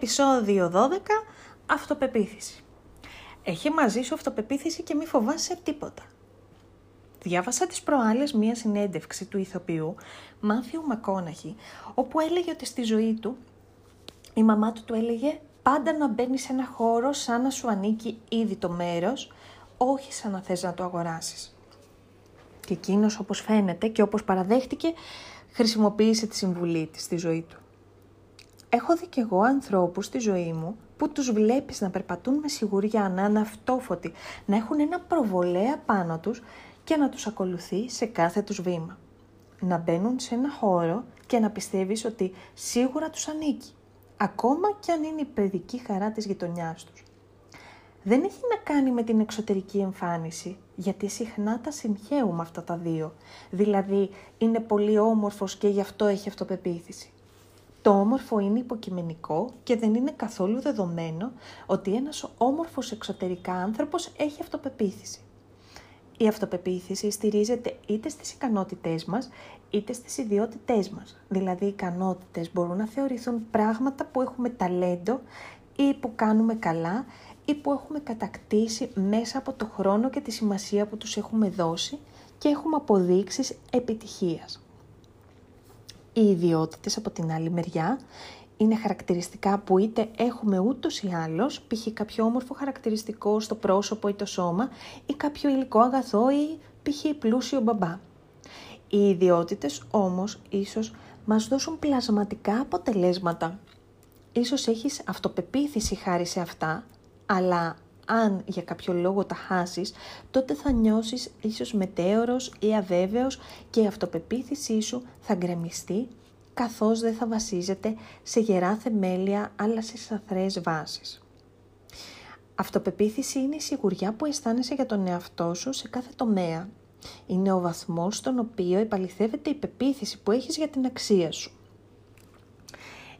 Επισόδιο 12. Αυτοπεποίθηση. Έχει μαζί σου αυτοπεποίθηση και μη φοβάσαι τίποτα. Διάβασα τις προάλλες μία συνέντευξη του ηθοποιού Μάθιου Μακόναχη, όπου έλεγε ότι στη ζωή του η μαμά του του έλεγε πάντα να μπαίνεις σε ένα χώρο σαν να σου ανήκει ήδη το μέρος, όχι σαν να θες να το αγοράσεις. Και εκείνος όπως φαίνεται και όπως παραδέχτηκε, χρησιμοποίησε τη συμβουλή της στη ζωή του. Έχω δει κι εγώ ανθρώπους στη ζωή μου που τους βλέπεις να περπατούν με σιγουριά, να είναι αυτόφωτοι, να έχουν ένα προβολέα πάνω τους και να τους ακολουθεί σε κάθε τους βήμα. Να μπαίνουν σε ένα χώρο και να πιστεύεις ότι σίγουρα τους ανήκει, ακόμα κι αν είναι η παιδική χαρά της γειτονιάς τους. Δεν έχει να κάνει με την εξωτερική εμφάνιση, γιατί συχνά τα συγχαίουμε αυτά τα δύο. Δηλαδή, είναι πολύ όμορφος και γι' αυτό έχει αυτοπεποίθηση. Το όμορφο είναι υποκειμενικό και δεν είναι καθόλου δεδομένο ότι ένας όμορφος εξωτερικά άνθρωπος έχει αυτοπεποίθηση. Η αυτοπεποίθηση στηρίζεται είτε στις ικανότητές μας, είτε στις ιδιότητές μας. Δηλαδή, οι ικανότητες μπορούν να θεωρηθούν πράγματα που έχουμε ταλέντο ή που κάνουμε καλά ή που έχουμε κατακτήσει μέσα από το χρόνο και τη σημασία που τους έχουμε δώσει και έχουμε αποδείξεις επιτυχίας. Οι ιδιότητες από την άλλη μεριά είναι χαρακτηριστικά που είτε έχουμε ούτως ή άλλως, π.χ. κάποιο όμορφο χαρακτηριστικό στο πρόσωπο ή το σώμα ή κάποιο υλικό αγαθό ή π.χ. πλούσιο μπαμπά. Οι ιδιότητες όμως ίσως μας δώσουν πλασματικά αποτελέσματα. Ίσως έχεις αυτοπεποίθηση χάρη σε αυτά, αλλά αν για κάποιο λόγο τα χάσεις, τότε θα νιώσεις ίσως μετέωρος ή αβέβαιος και η αυτοπεποίθησή σου θα γκρεμιστεί καθώς δεν θα βασίζεται σε γερά θεμέλια αλλά σε σαθρές βάσεις. Αυτοπεποίθηση είναι η σιγουριά που αισθάνεσαι για τον εαυτό σου σε κάθε τομέα. Είναι ο βαθμός στον οποίο επαληθεύεται η πεποίθηση που έχεις για την αξία σου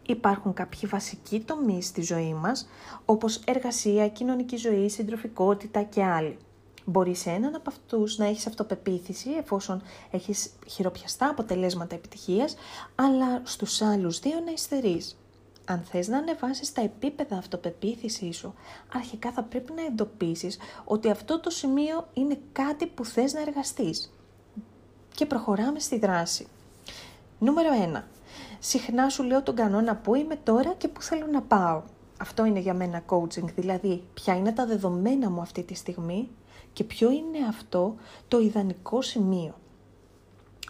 υπάρχουν κάποιοι βασικοί τομείς στη ζωή μας, όπως εργασία, κοινωνική ζωή, συντροφικότητα και άλλοι. Μπορείς σε έναν από αυτούς να έχεις αυτοπεποίθηση εφόσον έχεις χειροπιαστά αποτελέσματα επιτυχίας, αλλά στους άλλους δύο να υστερείς. Αν θες να ανεβάσεις τα επίπεδα αυτοπεποίθησής σου, αρχικά θα πρέπει να εντοπίσεις ότι αυτό το σημείο είναι κάτι που θες να εργαστείς. Και προχωράμε στη δράση. Νούμερο 1. Συχνά σου λέω τον κανόνα που είμαι τώρα και που θέλω να πάω. Αυτό είναι για μένα coaching, δηλαδή ποια είναι τα δεδομένα μου αυτή τη στιγμή και ποιο είναι αυτό το ιδανικό σημείο.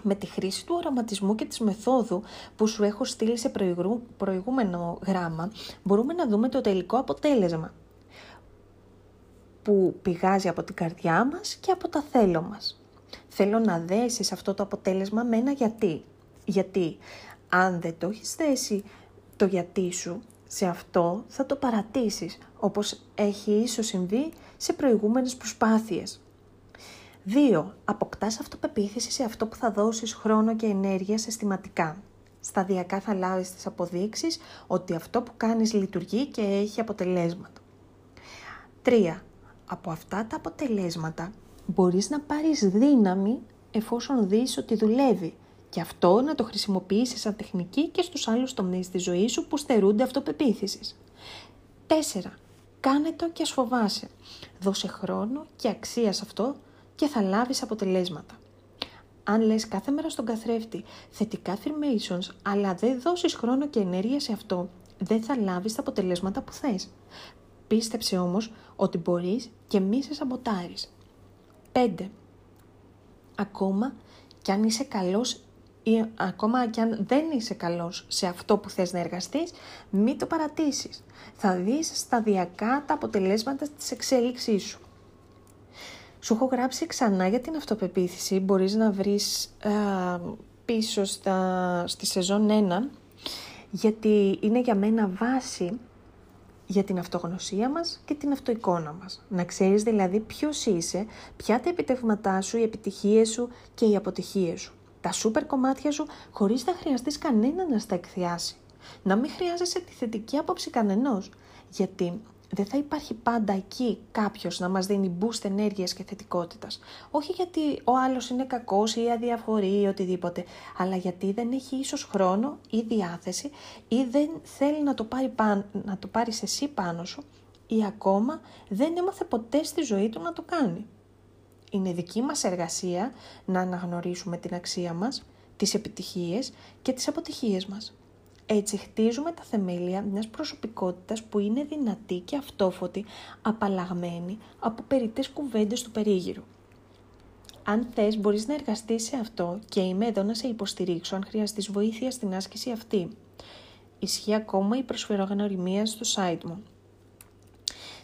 Με τη χρήση του οραματισμού και της μεθόδου που σου έχω στείλει σε προηγούμενο γράμμα, μπορούμε να δούμε το τελικό αποτέλεσμα που πηγάζει από την καρδιά μας και από τα θέλω μας. Θέλω να δέσεις αυτό το αποτέλεσμα με ένα γιατί. Γιατί; Αν δεν το έχεις θέσει το γιατί σου, σε αυτό θα το παρατήσεις, όπως έχει ίσως συμβεί σε προηγούμενες προσπάθειες. 2. Αποκτάς αυτοπεποίθηση σε αυτό που θα δώσεις χρόνο και ενέργεια συστηματικά. Σταδιακά θα λάβεις τις αποδείξεις ότι αυτό που κάνεις λειτουργεί και έχει αποτελέσματα. 3. Από αυτά τα αποτελέσματα μπορείς να πάρεις δύναμη εφόσον δεις ότι δουλεύει και αυτό να το χρησιμοποιήσεις σαν τεχνική και στους άλλους τομείς της ζωής σου που στερούνται αυτοπεποίθησης. 4. Κάνε το και ας φοβάσαι. Δώσε χρόνο και αξία σε αυτό και θα λάβεις αποτελέσματα. Αν λες κάθε μέρα στον καθρέφτη θετικά affirmations, αλλά δεν δώσεις χρόνο και ενέργεια σε αυτό, δεν θα λάβεις τα αποτελέσματα που θες. Πίστεψε όμως ότι μπορείς και μη σε σαμποτάρεις. 5. Ακόμα κι αν είσαι καλός ή ακόμα και αν δεν είσαι καλός σε αυτό που θες να εργαστείς, μην το παρατήσεις. Θα δεις σταδιακά τα αποτελέσματα της εξέλιξής σου. Σου έχω γράψει ξανά για την αυτοπεποίθηση, μπορείς να βρεις πίσω στα, στη σεζόν 1, γιατί είναι για μένα βάση για την αυτογνωσία μας και την αυτοεικόνα μας. Να ξέρεις δηλαδή ποιος είσαι, ποια τα επιτεύγματά σου, οι επιτυχίες σου και οι αποτυχίες σου τα σούπερ κομμάτια σου χωρίς να χρειαστείς κανένα να στα εκθιάσει. Να μην χρειάζεσαι τη θετική άποψη κανενός, γιατί δεν θα υπάρχει πάντα εκεί κάποιος να μας δίνει boost ενέργειας και θετικότητας. Όχι γιατί ο άλλος είναι κακός ή αδιαφορεί ή οτιδήποτε, αλλά γιατί δεν έχει ίσως χρόνο ή διάθεση ή δεν θέλει να το, πάρει πάν, να το πάρεις εσύ πάνω σου ή ακόμα δεν έμαθε ποτέ στη ζωή του να το κάνει. Είναι δική μας εργασία να αναγνωρίσουμε την αξία μας, τις επιτυχίες και τις αποτυχίες μας. Έτσι χτίζουμε τα θεμέλια μιας προσωπικότητας που είναι δυνατή και αυτόφωτη, απαλλαγμένη από περιττές κουβέντες του περίγυρου. Αν θες μπορείς να εργαστείς σε αυτό και είμαι εδώ να σε υποστηρίξω αν χρειαστείς βοήθεια στην άσκηση αυτή. Ισχύει ακόμα η προσφερόγνωριμία στο site μου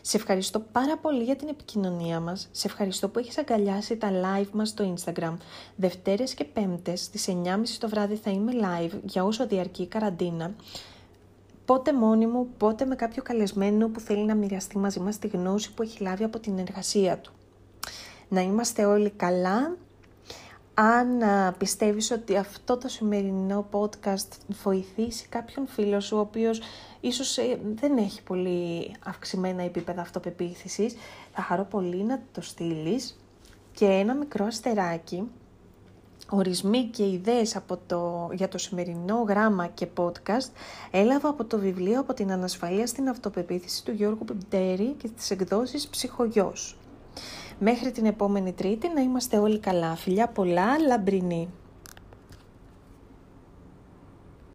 σε ευχαριστώ πάρα πολύ για την επικοινωνία μας. Σε ευχαριστώ που έχεις αγκαλιάσει τα live μας στο Instagram. Δευτέρες και Πέμπτες στις 9.30 το βράδυ θα είμαι live για όσο διαρκεί η καραντίνα. Πότε μόνη μου, πότε με κάποιο καλεσμένο που θέλει να μοιραστεί μαζί μας τη γνώση που έχει λάβει από την εργασία του. Να είμαστε όλοι καλά, αν πιστεύεις ότι αυτό το σημερινό podcast βοηθήσει κάποιον φίλο σου, ο οποίος ίσως ε, δεν έχει πολύ αυξημένα επίπεδα αυτοπεποίθησης, θα χαρώ πολύ να το στείλεις και ένα μικρό αστεράκι, ορισμοί και ιδέες από το, για το σημερινό γράμμα και podcast έλαβα από το βιβλίο από την ανασφαλεία στην αυτοπεποίθηση του Γιώργου Πιμπτέρη και τις εκδόσεις Ψυχογιός. Μέχρι την επόμενη Τρίτη να είμαστε όλοι καλά. Φιλιά πολλά, λαμπρινή.